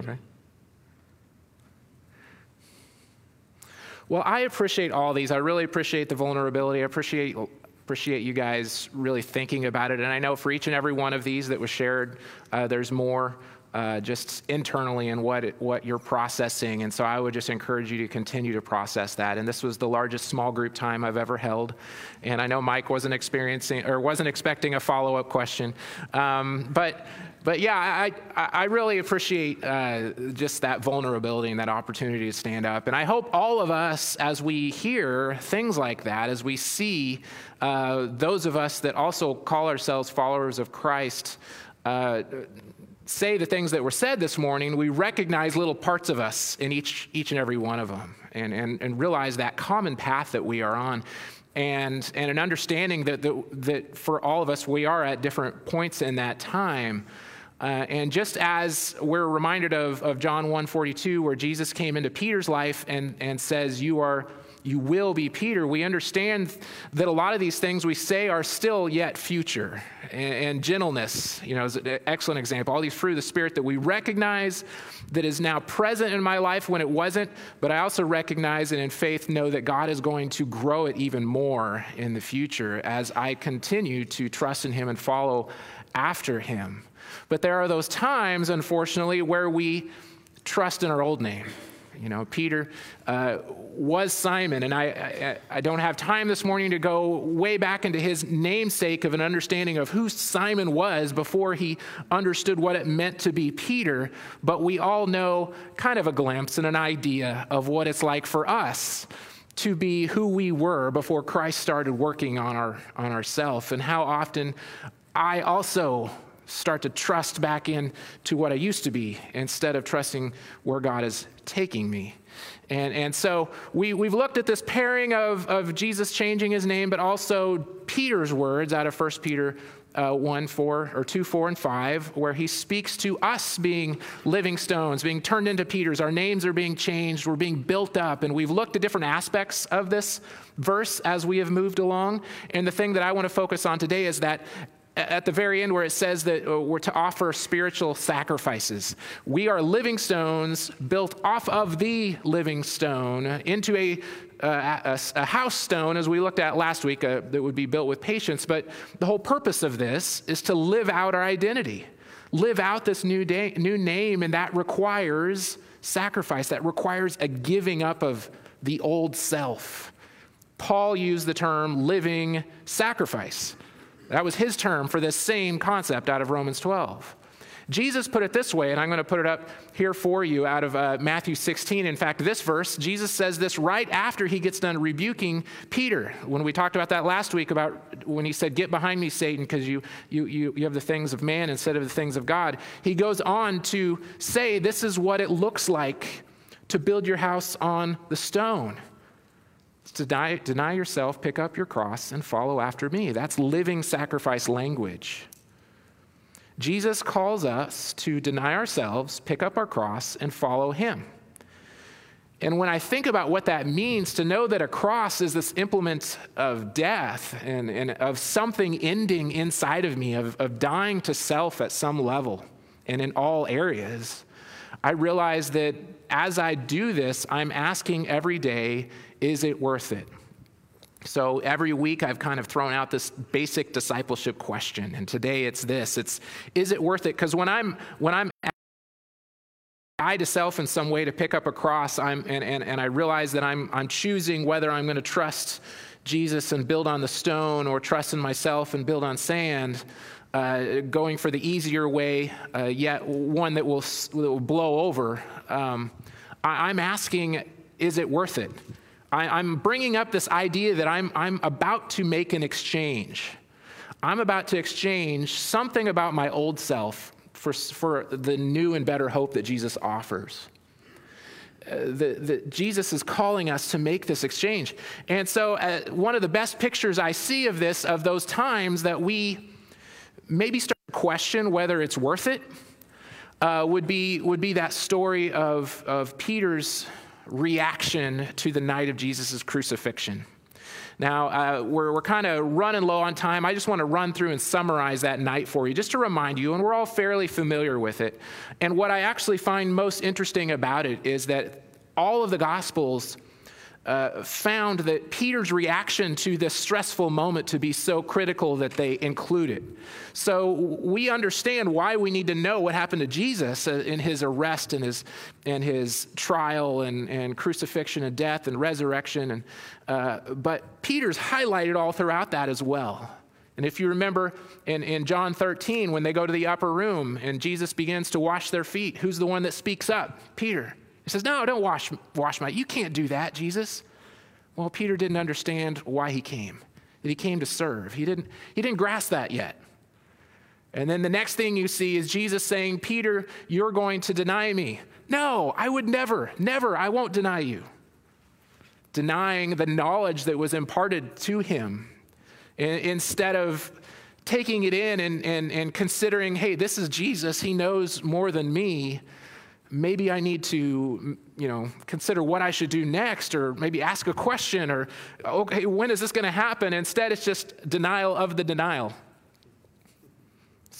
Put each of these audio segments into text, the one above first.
Okay. Well, I appreciate all these. I really appreciate the vulnerability. I appreciate appreciate you guys really thinking about it. And I know for each and every one of these that was shared, uh, there's more uh, just internally in what, it, what you're processing. And so I would just encourage you to continue to process that. And this was the largest small group time I've ever held. And I know Mike wasn't experiencing or wasn't expecting a follow up question. Um, but but yeah, I, I really appreciate uh, just that vulnerability and that opportunity to stand up. And I hope all of us, as we hear things like that, as we see uh, those of us that also call ourselves followers of Christ, uh, say the things that were said this morning, we recognize little parts of us in each, each and every one of them and, and, and realize that common path that we are on. And, and an understanding that, that, that for all of us, we are at different points in that time. Uh, and just as we're reminded of, of John 1:42, where Jesus came into Peter's life and, and says, You are you will be Peter, we understand that a lot of these things we say are still yet future. And, and gentleness, you know, is an excellent example. All these fruit of the Spirit that we recognize that is now present in my life when it wasn't, but I also recognize and in faith know that God is going to grow it even more in the future as I continue to trust in Him and follow after Him. But there are those times, unfortunately, where we trust in our old name. You know, Peter uh, was Simon, and I, I, I, don't have time this morning to go way back into his namesake of an understanding of who Simon was before he understood what it meant to be Peter, but we all know kind of a glimpse and an idea of what it's like for us to be who we were before Christ started working on our on ourself and how often I also start to trust back in to what I used to be instead of trusting where God is taking me. And, and so we, we've looked at this pairing of, of Jesus changing his name, but also Peter's words out of 1 Peter uh, 1, 4, or 2, 4, and 5, where he speaks to us being living stones, being turned into Peters. Our names are being changed, we're being built up. And we've looked at different aspects of this verse as we have moved along. And the thing that I want to focus on today is that at the very end where it says that uh, we're to offer spiritual sacrifices. We are living stones built off of the living stone into a, uh, a, a, house stone, as we looked at last week, uh, that would be built with patience. But the whole purpose of this is to live out our identity, live out this new, day, new name, and that requires sacrifice, that requires a giving up of the old self. Paul used the term living sacrifice. That was his term for this same concept out of Romans 12. Jesus put it this way, and I'm going to put it up here for you out of uh, Matthew 16. In fact, this verse, Jesus says this right after he gets done rebuking Peter. When we talked about that last week, about when he said, Get behind me, Satan, because you, you, you, you have the things of man instead of the things of God. He goes on to say, This is what it looks like to build your house on the stone. To deny, deny yourself, pick up your cross, and follow after me. That's living sacrifice language. Jesus calls us to deny ourselves, pick up our cross, and follow him. And when I think about what that means, to know that a cross is this implement of death and, and of something ending inside of me, of, of dying to self at some level and in all areas, I realize that as I do this, I'm asking every day, is it worth it? So every week I've kind of thrown out this basic discipleship question, and today it's this: it's is it worth it? Because when I'm when I'm die to self in some way to pick up a cross, I'm, and, and, and I realize that I'm, I'm choosing whether I'm going to trust Jesus and build on the stone or trust in myself and build on sand, uh, going for the easier way, uh, yet one that will, that will blow over. Um, I, I'm asking, is it worth it? I, am bringing up this idea that I'm, I'm about to make an exchange. I'm about to exchange something about my old self for, for the new and better hope that Jesus offers. Uh, the, Jesus is calling us to make this exchange. And so, uh, one of the best pictures I see of this, of those times that we maybe start to question whether it's worth it, uh, would, be, would be that story of, of Peter's reaction to the night of Jesus' crucifixion. Now, uh, we're, we're kind of running low on time. I just want to run through and summarize that night for you, just to remind you, and we're all fairly familiar with it. And what I actually find most interesting about it is that all of the Gospels uh, found that Peter's reaction to this stressful moment to be so critical that they include it. So we understand why we need to know what happened to Jesus uh, in his arrest and his, and his trial and, and crucifixion and death and resurrection. And, uh, but Peter's highlighted all throughout that as well. And if you remember in, in John 13, when they go to the upper room and Jesus begins to wash their feet, who's the one that speaks up? Peter. He says, No, don't wash, wash my. You can't do that, Jesus. Well, Peter didn't understand why he came, that he came to serve. He didn't, he didn't grasp that yet. And then the next thing you see is Jesus saying, Peter, you're going to deny me. No, I would never, never, I won't deny you. Denying the knowledge that was imparted to him instead of taking it in and, and, and considering, hey, this is Jesus, he knows more than me maybe I need to, you know, consider what I should do next, or maybe ask a question, or, okay, when is this going to happen? Instead, it's just denial of the denial.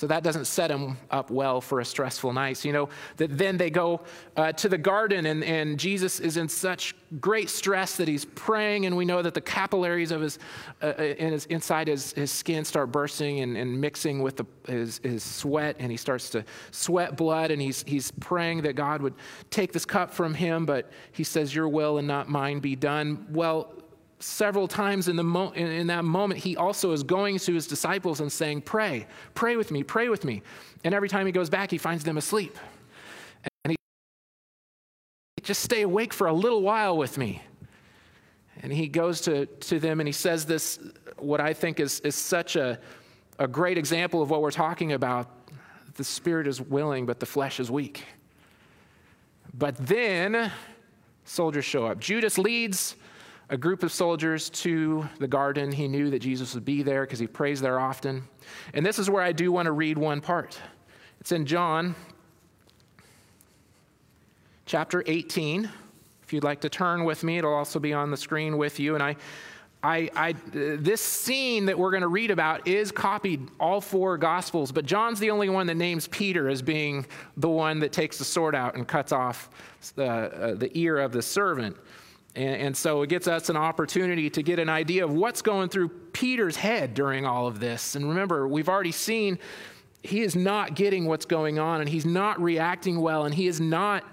So that doesn't set him up well for a stressful night. So, you know, that then they go uh, to the garden, and, and Jesus is in such great stress that he's praying, and we know that the capillaries of his, uh, uh, in his inside his, his skin start bursting and, and mixing with the, his, his sweat, and he starts to sweat blood, and he's, he's praying that God would take this cup from him, but he says, Your will and not mine be done. Well, several times in, the mo- in, that moment, he also is going to his disciples and saying, Pray, pray with me, pray with me. And every time he goes back, he finds them asleep. And he just stay awake for a little while with me. And he goes to, to them and he says this, what I think is, is such a, a great example of what we're talking about. The spirit is willing, but the flesh is weak. But then soldiers show up. Judas leads a group of soldiers to the garden. He knew that Jesus would be there because he prays there often. And this is where I do want to read one part. It's in John chapter 18. If you'd like to turn with me, it'll also be on the screen with you. And I, I, I, this scene that we're going to read about is copied all four gospels, but John's the only one that names Peter as being the one that takes the sword out and cuts off the, uh, the ear of the servant. And, and, so it gets us an opportunity to get an idea of what's going through Peter's head during all of this. And remember, we've already seen he is not getting what's going on and he's not reacting well and he is not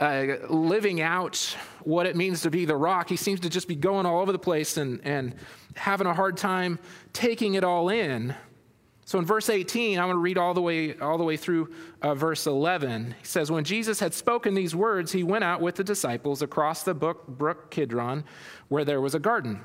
uh, living out what it means to be the rock. He seems to just be going all over the place and, and having a hard time taking it all in. So in verse 18, I'm going to read all the way, all the way through uh, verse 11. He says, When Jesus had spoken these words, he went out with the disciples across the brook, brook Kidron, where there was a garden,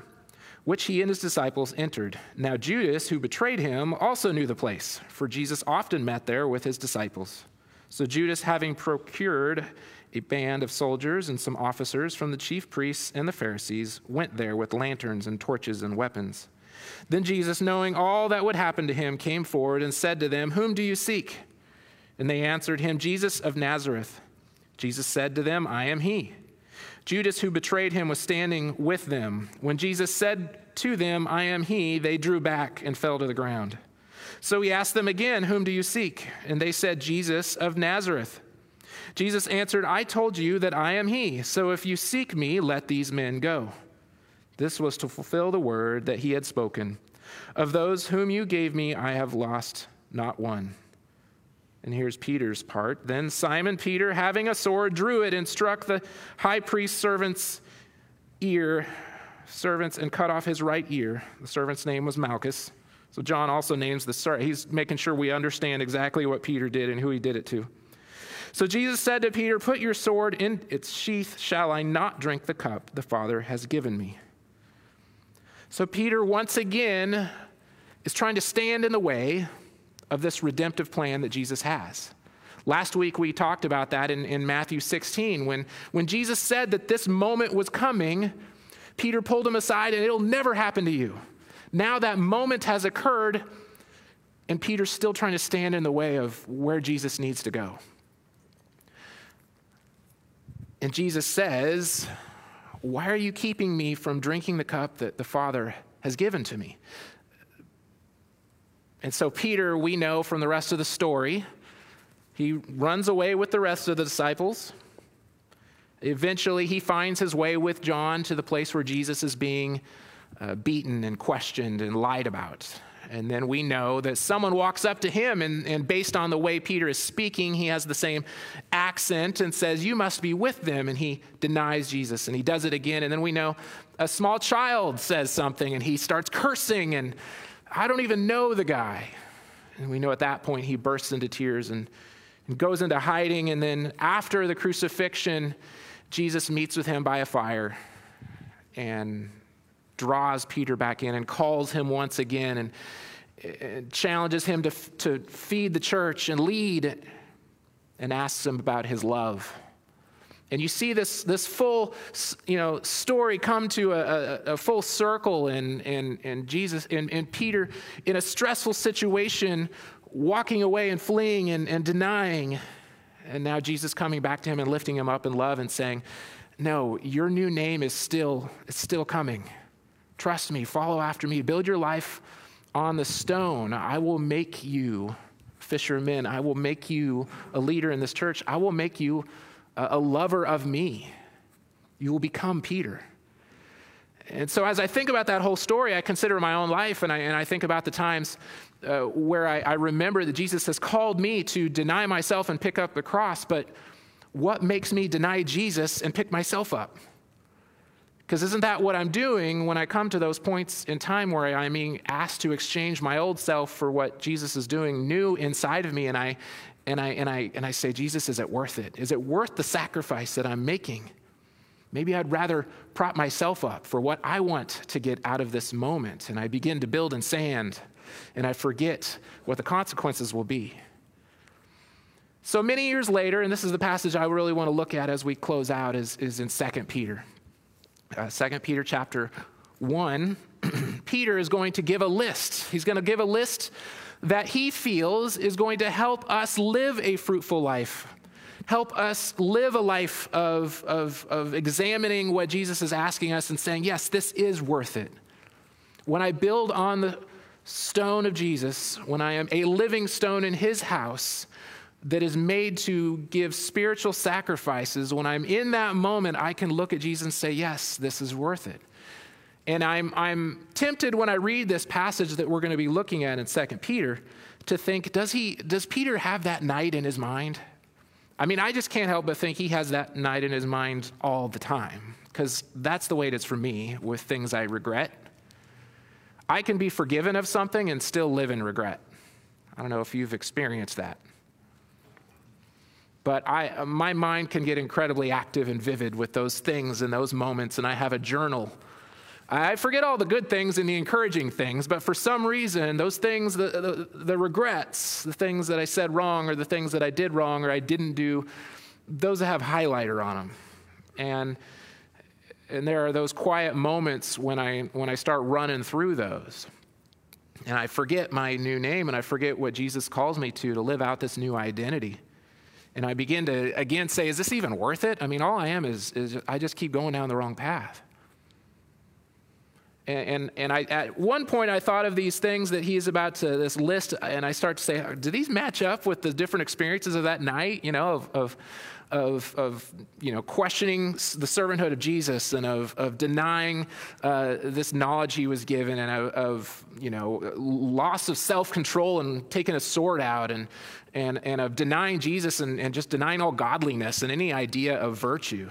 which he and his disciples entered. Now Judas, who betrayed him, also knew the place, for Jesus often met there with his disciples. So Judas, having procured a band of soldiers and some officers from the chief priests and the Pharisees, went there with lanterns and torches and weapons. Then Jesus, knowing all that would happen to him, came forward and said to them, Whom do you seek? And they answered him, Jesus of Nazareth. Jesus said to them, I am he. Judas, who betrayed him, was standing with them. When Jesus said to them, I am he, they drew back and fell to the ground. So he asked them again, Whom do you seek? And they said, Jesus of Nazareth. Jesus answered, I told you that I am he. So if you seek me, let these men go. This was to fulfill the word that he had spoken Of those whom you gave me, I have lost not one. And here's Peter's part. Then Simon Peter, having a sword, drew it and struck the high priest's servant's ear, servants, and cut off his right ear. The servant's name was Malchus. So John also names the servant. he's making sure we understand exactly what Peter did and who he did it to. So Jesus said to Peter, Put your sword in its sheath. Shall I not drink the cup the Father has given me? So Peter, once again, is trying to stand in the way of this redemptive plan that Jesus has. Last week we talked about that in, in Matthew 16. When, when Jesus said that this moment was coming, Peter pulled him aside and it'll never happen to you. Now that moment has occurred, and Peter's still trying to stand in the way of where Jesus needs to go. And Jesus says, why are you keeping me from drinking the cup that the Father has given to me. And so, Peter, we know from the rest of the story, he runs away with the rest of the disciples. Eventually, he finds his way with John to the place where Jesus is being uh, beaten and questioned and lied about. And then we know that someone walks up to him, and, and based on the way Peter is speaking, he has the same accent and says, You must be with them. And he denies Jesus, and he does it again. And then we know a small child says something, and he starts cursing, and I don't even know the guy. And we know at that point he bursts into tears and, and goes into hiding. And then after the crucifixion, Jesus meets with him by a fire and draws Peter back in and calls him once again and, and challenges him to, to feed the church and lead and asks him about his love. And you see this, this full you know, story come to a, a, a full circle in, in, in Jesus and, and Peter in a stressful situation, walking away and fleeing and, and denying. And now Jesus coming back to him and lifting him up in love and saying, No, your new name is still, it's still coming. Trust me, follow after me, build your life on the stone. I will make you fishermen. I will make you a leader in this church. I will make you a lover of me. You will become Peter. And so, as I think about that whole story, I consider my own life and I, and I think about the times uh, where I, I remember that Jesus has called me to deny myself and pick up the cross. But what makes me deny Jesus and pick myself up? Because isn't that what I'm doing when I come to those points in time where I'm being asked to exchange my old self for what Jesus is doing new inside of me? And I, and I, and I, and I say, Jesus, is it worth it? Is it worth the sacrifice that I'm making? Maybe I'd rather prop myself up for what I want to get out of this moment. And I begin to build in sand and I forget what the consequences will be. So many years later, and this is the passage I really want to look at as we close out, is, is in 2 Peter uh, 2 Peter chapter 1, Peter is going to give a list. He's going to give a list that he feels is going to help us live a fruitful life, help us live a life of, of, of examining what Jesus is asking us and saying, yes, this is worth it. When I build on the stone of Jesus, when I am a living stone in his house, that is made to give spiritual sacrifices, when I'm in that moment, I can look at Jesus and say, Yes, this is worth it. And I'm, I'm tempted when I read this passage that we're going to be looking at in 2 Peter to think, does, he, does Peter have that night in his mind? I mean, I just can't help but think he has that night in his mind all the time, because that's the way it is for me with things I regret. I can be forgiven of something and still live in regret. I don't know if you've experienced that but I, uh, my mind can get incredibly active and vivid with those things and those moments, and I have a journal. I forget all the good things and the encouraging things, but for some reason, those things, the, the, the, regrets, the things that I said wrong, or the things that I did wrong or I didn't do, those have highlighter on them. And, and there are those quiet moments when I, when I start running through those. And I forget my new name and I forget what Jesus calls me to, to live out this new identity. And I begin to again say, is this even worth it? I mean, all I am is, is I just keep going down the wrong path. And, and, and I, at one point, I thought of these things that he's about to, this list, and I start to say, do these match up with the different experiences of that night, you know, of, of, of, of you know, questioning the servanthood of Jesus and of, of denying uh, this knowledge he was given and of, of you know, loss of self-control and taking a sword out and, and, and of denying Jesus and, and just denying all godliness and any idea of virtue.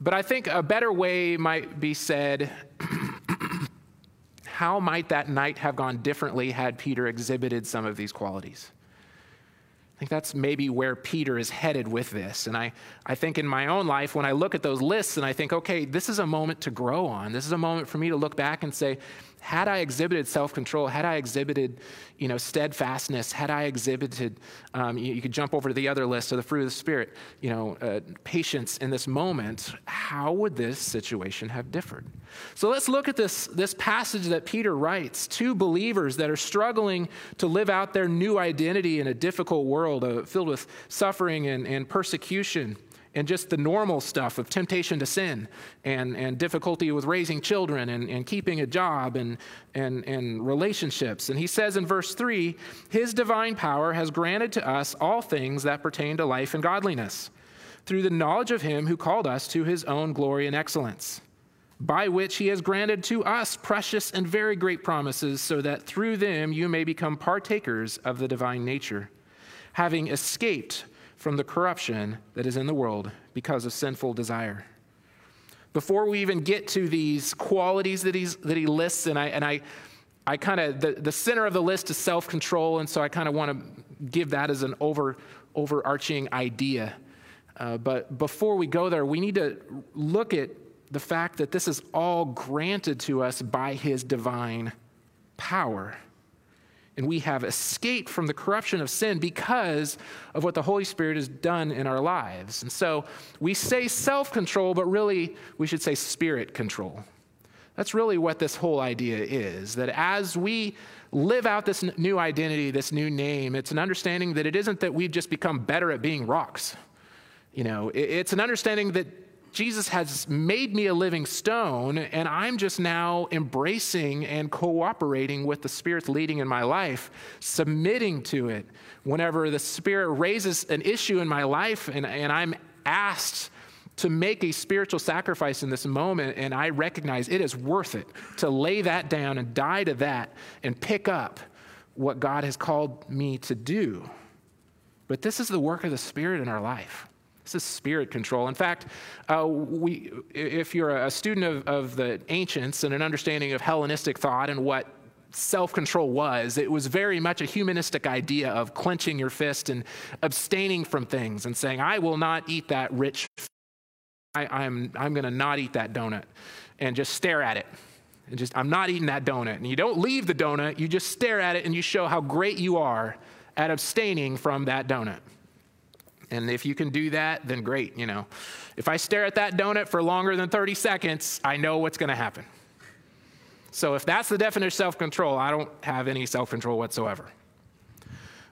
But I think a better way might be said how might that night have gone differently had Peter exhibited some of these qualities? I think that's maybe where Peter is headed with this. And I, I think in my own life, when I look at those lists and I think, okay, this is a moment to grow on, this is a moment for me to look back and say, had I exhibited self-control, had I exhibited, you know, steadfastness, had I exhibited, um, you, you, could jump over to the other list of the fruit of the spirit, you know, uh, patience in this moment. How would this situation have differed? So let's look at this this passage that Peter writes to believers that are struggling to live out their new identity in a difficult world uh, filled with suffering and, and persecution and just the normal stuff of temptation to sin and, and difficulty with raising children and, and keeping a job and, and, and relationships. And he says in verse 3 His divine power has granted to us all things that pertain to life and godliness through the knowledge of him who called us to his own glory and excellence by which he has granted to us precious and very great promises, so that through them you may become partakers of the divine nature, having escaped from the corruption that is in the world because of sinful desire. Before we even get to these qualities that, he's, that he lists, and I, and I, I kind of, the, the center of the list is self control, and so I kind of want to give that as an over, overarching idea. Uh, but before we go there, we need to look at the fact that this is all granted to us by his divine power. And we have escaped from the corruption of sin because of what the Holy Spirit has done in our lives. And so we say self control, but really we should say spirit control. That's really what this whole idea is that as we live out this new identity, this new name, it's an understanding that it isn't that we've just become better at being rocks. You know, it's an understanding that Jesus has made me a living stone, and I'm just now embracing and cooperating with the Spirit's leading in my life, submitting to it. Whenever the Spirit raises an issue in my life and, and I'm asked to make a spiritual sacrifice in this moment, and I recognize it is worth it to lay that down and die to that and pick up what God has called me to do. But this is the work of the Spirit in our life. This is spirit control. In fact, uh, we, if you're a student of, of the ancients and an understanding of Hellenistic thought and what self control was. It was very much a humanistic idea of clenching your fist and abstaining from things and saying, I will not eat that rich. I'm, I'm going to not eat that donut and just stare at it. And just, I'm not eating that donut. And you don't leave the donut, you just stare at it and you show how great you are at abstaining from that donut. And if you can do that, then great, you know. If I stare at that donut for longer than 30 seconds, I know what's going to happen. So if that's the definition of self control, I don't have any self control whatsoever.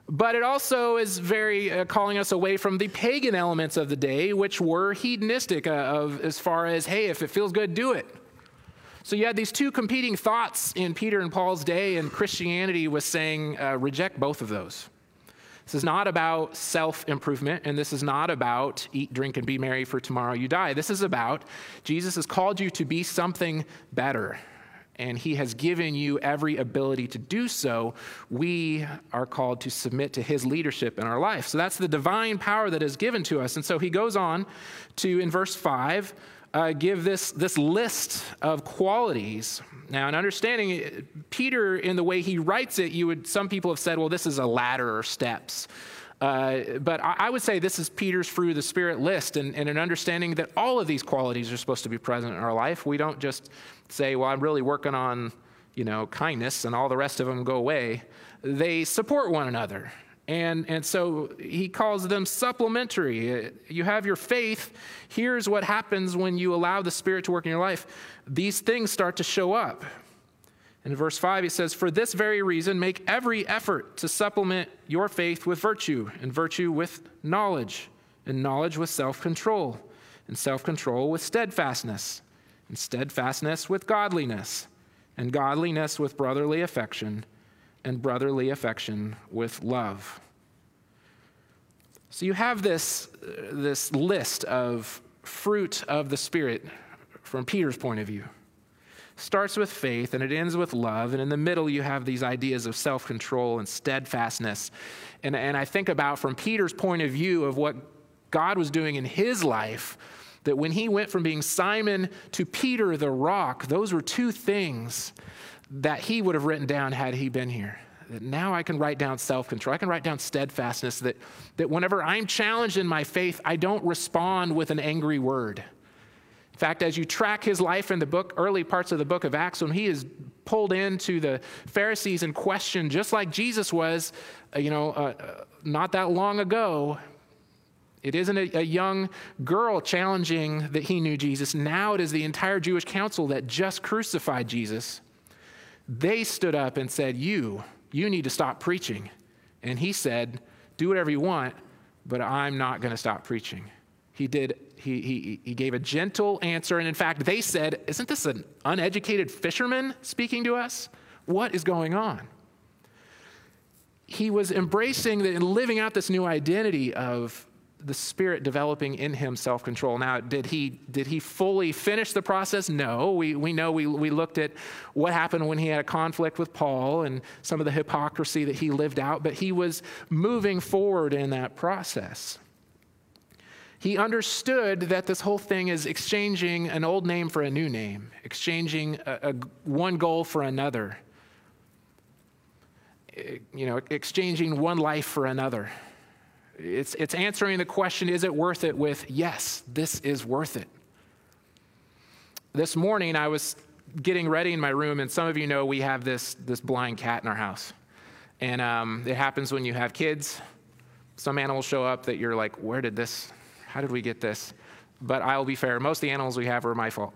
But it also is very uh, calling us away from the pagan elements of the day, which were hedonistic, uh, of as far as, hey, if it feels good, do it. So you had these two competing thoughts in Peter and Paul's day, and Christianity was saying, uh, reject both of those. This is not about self improvement, and this is not about eat, drink, and be merry, for tomorrow you die. This is about Jesus has called you to be something better, and he has given you every ability to do so. We are called to submit to his leadership in our life. So that's the divine power that is given to us. And so he goes on to, in verse 5, uh, give this, this list of qualities. Now, in understanding Peter, in the way he writes it, you would some people have said, well, this is a ladder or steps. Uh, but I, I, would say this is Peter's fruit of the Spirit list, and, and an understanding that all of these qualities are supposed to be present in our life. We don't just say, well, I'm really working on, you know, kindness, and all the rest of them go away. They support one another. And, and so he calls them supplementary. You have your faith. Here's what happens when you allow the Spirit to work in your life. These things start to show up. In verse 5, he says, For this very reason, make every effort to supplement your faith with virtue, and virtue with knowledge, and knowledge with self control, and self control with steadfastness, and steadfastness with godliness, and godliness with brotherly affection and brotherly affection with love. So you have this, uh, this list of fruit of the Spirit from Peter's point of view. Starts with faith and it ends with love. And in the middle, you have these ideas of self control and steadfastness. And, and I think about from Peter's point of view of what God was doing in his life, that when he went from being Simon to Peter the rock, those were two things that he would have written down had he been here. That now I can write down self control. I can write down steadfastness. That, that whenever I'm challenged in my faith, I don't respond with an angry word. In fact, as you track his life in the book, early parts of the book of Acts, when he is pulled into the Pharisees and questioned, just like Jesus was, uh, you know, uh, uh, not that long ago, it isn't a, a, young girl challenging that he knew Jesus. Now it is the entire Jewish council that just crucified Jesus. They stood up and said, You, you need to stop preaching. And he said, Do whatever you want, but I'm not going to stop preaching. He did he, he, he gave a gentle answer. And in fact, they said, Isn't this an uneducated fisherman speaking to us? What is going on? He was embracing and living out this new identity of the Spirit developing in him self control. Now, did he, did he fully finish the process? No. We, we know we, we looked at what happened when he had a conflict with Paul and some of the hypocrisy that he lived out, but he was moving forward in that process. He understood that this whole thing is exchanging an old name for a new name, exchanging a, a, one goal for another, you know, exchanging one life for another. It's, it's answering the question, is it worth it, with yes, this is worth it. This morning, I was getting ready in my room, and some of you know we have this, this blind cat in our house. And um, it happens when you have kids. Some animals show up that you're like, where did this, how did we get this? But I'll be fair, most of the animals we have are my fault.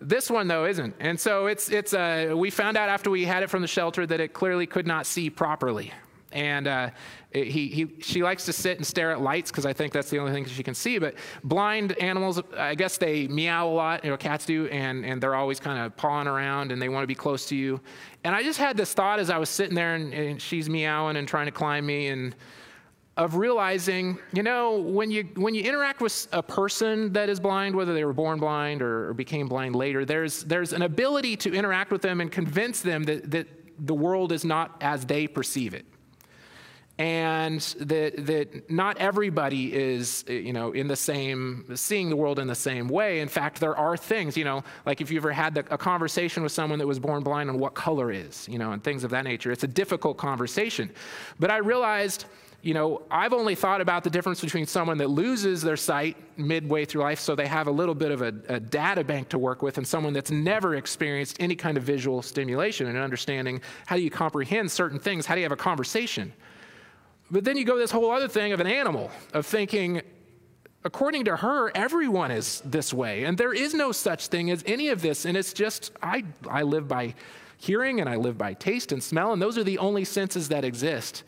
This one, though, isn't. And so it's, it's, uh, we found out after we had it from the shelter that it clearly could not see properly and uh, he, he, she likes to sit and stare at lights because I think that's the only thing she can see. But blind animals, I guess they meow a lot, you know, cats do, and, and they're always kind of pawing around and they want to be close to you. And I just had this thought as I was sitting there and, and she's meowing and trying to climb me and of realizing, you know, when you when you interact with a person that is blind, whether they were born blind or, or became blind later, there's there's an ability to interact with them and convince them that that the world is not as they perceive it and that, that not everybody is eh, you know in the same seeing the world in the same way. In fact there are things you know like if you ever had the, a conversation with someone that was born blind on what color is you know and things of that nature. It's a difficult conversation. But i realized you know i've only thought about the difference between someone that loses their sight midway through life so they have a little bit of a, a data bank to work with and someone that's never experienced any kind of visual stimulation and understanding how do you comprehend certain things? How do you have a conversation but then you go this whole other thing of an animal, of thinking, according to her, everyone is this way. And there is no such thing as any of this. And it's just, I, I live by hearing and I live by taste and smell, and those are the only senses that exist.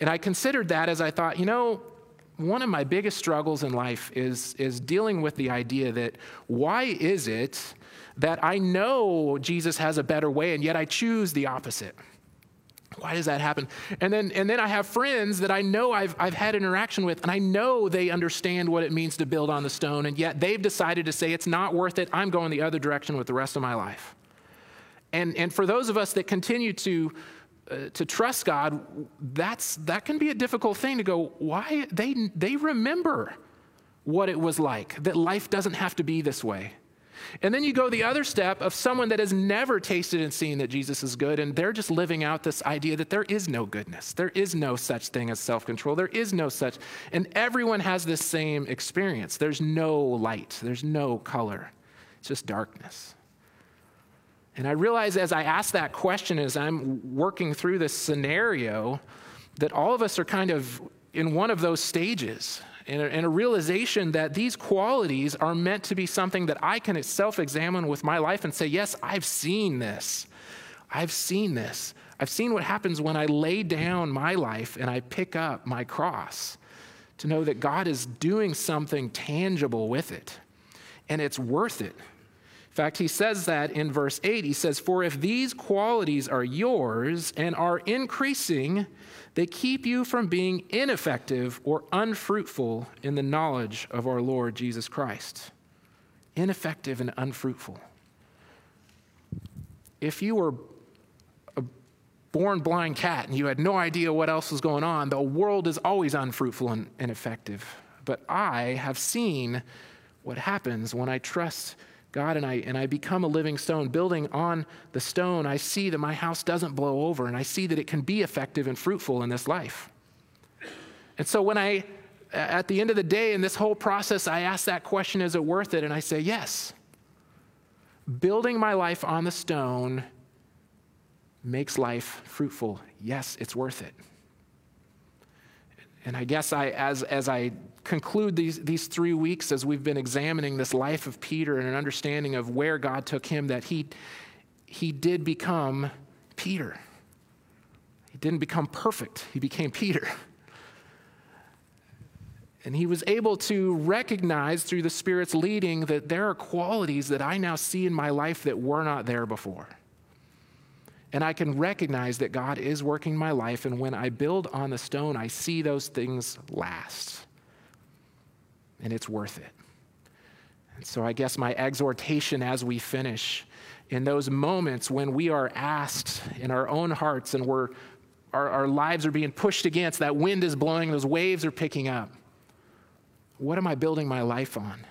And I considered that as I thought, you know, one of my biggest struggles in life is, is dealing with the idea that why is it that I know Jesus has a better way and yet I choose the opposite? Why does that happen? And then, and then I have friends that I know I've, I've had interaction with, and I know they understand what it means to build on the stone, and yet they've decided to say, it's not worth it. I'm going the other direction with the rest of my life. And, and for those of us that continue to, uh, to trust God, that's, that can be a difficult thing to go, why? They, they remember what it was like, that life doesn't have to be this way. And then you go the other step of someone that has never tasted and seen that Jesus is good, and they're just living out this idea that there is no goodness. There is no such thing as self control. There is no such. And everyone has this same experience. There's no light, there's no color, it's just darkness. And I realize as I ask that question, as I'm working through this scenario, that all of us are kind of in one of those stages and a, and a, realization that these qualities are meant to be something that I can self examine with my life and say, Yes, I've seen this. I've seen this. I've seen what happens when I lay down my life and I pick up my cross to know that God is doing something tangible with it and it's worth it. In fact, he says that in verse 8. He says, For if these qualities are yours and are increasing, they keep you from being ineffective or unfruitful in the knowledge of our Lord Jesus Christ. Ineffective and unfruitful. If you were a born blind cat and you had no idea what else was going on, the world is always unfruitful and ineffective. But I have seen what happens when I trust God and I, and I become a living stone, building on the stone, I see that my house doesn't blow over and I see that it can be effective and fruitful in this life. And so when I, at the end of the day, in this whole process, I ask that question, is it worth it? And I say, yes. Building my life on the stone makes life fruitful. Yes, it's worth it. And I guess I, as, as I conclude these, these three weeks, as we've been examining this life of Peter and an understanding of where God took him, that he, he did become Peter. He didn't become perfect, he became Peter. And he was able to recognize through the Spirit's leading that there are qualities that I now see in my life that were not there before. And I can recognize that God is working my life. And when I build on the stone, I see those things last. And it's worth it. And so I guess my exhortation as we finish in those moments when we are asked in our own hearts and we're, our, our lives are being pushed against, that wind is blowing, those waves are picking up. What am I building my life on?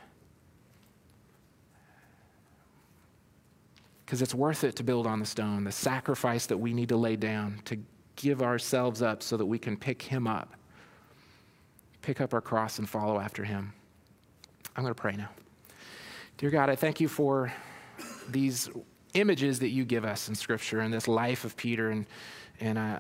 Because it's worth it to build on the stone, the sacrifice that we need to lay down to give ourselves up so that we can pick Him up, pick up our cross and follow after Him. I'm going to pray now. Dear God, I thank you for these images that you give us in Scripture and this life of Peter. And, and I,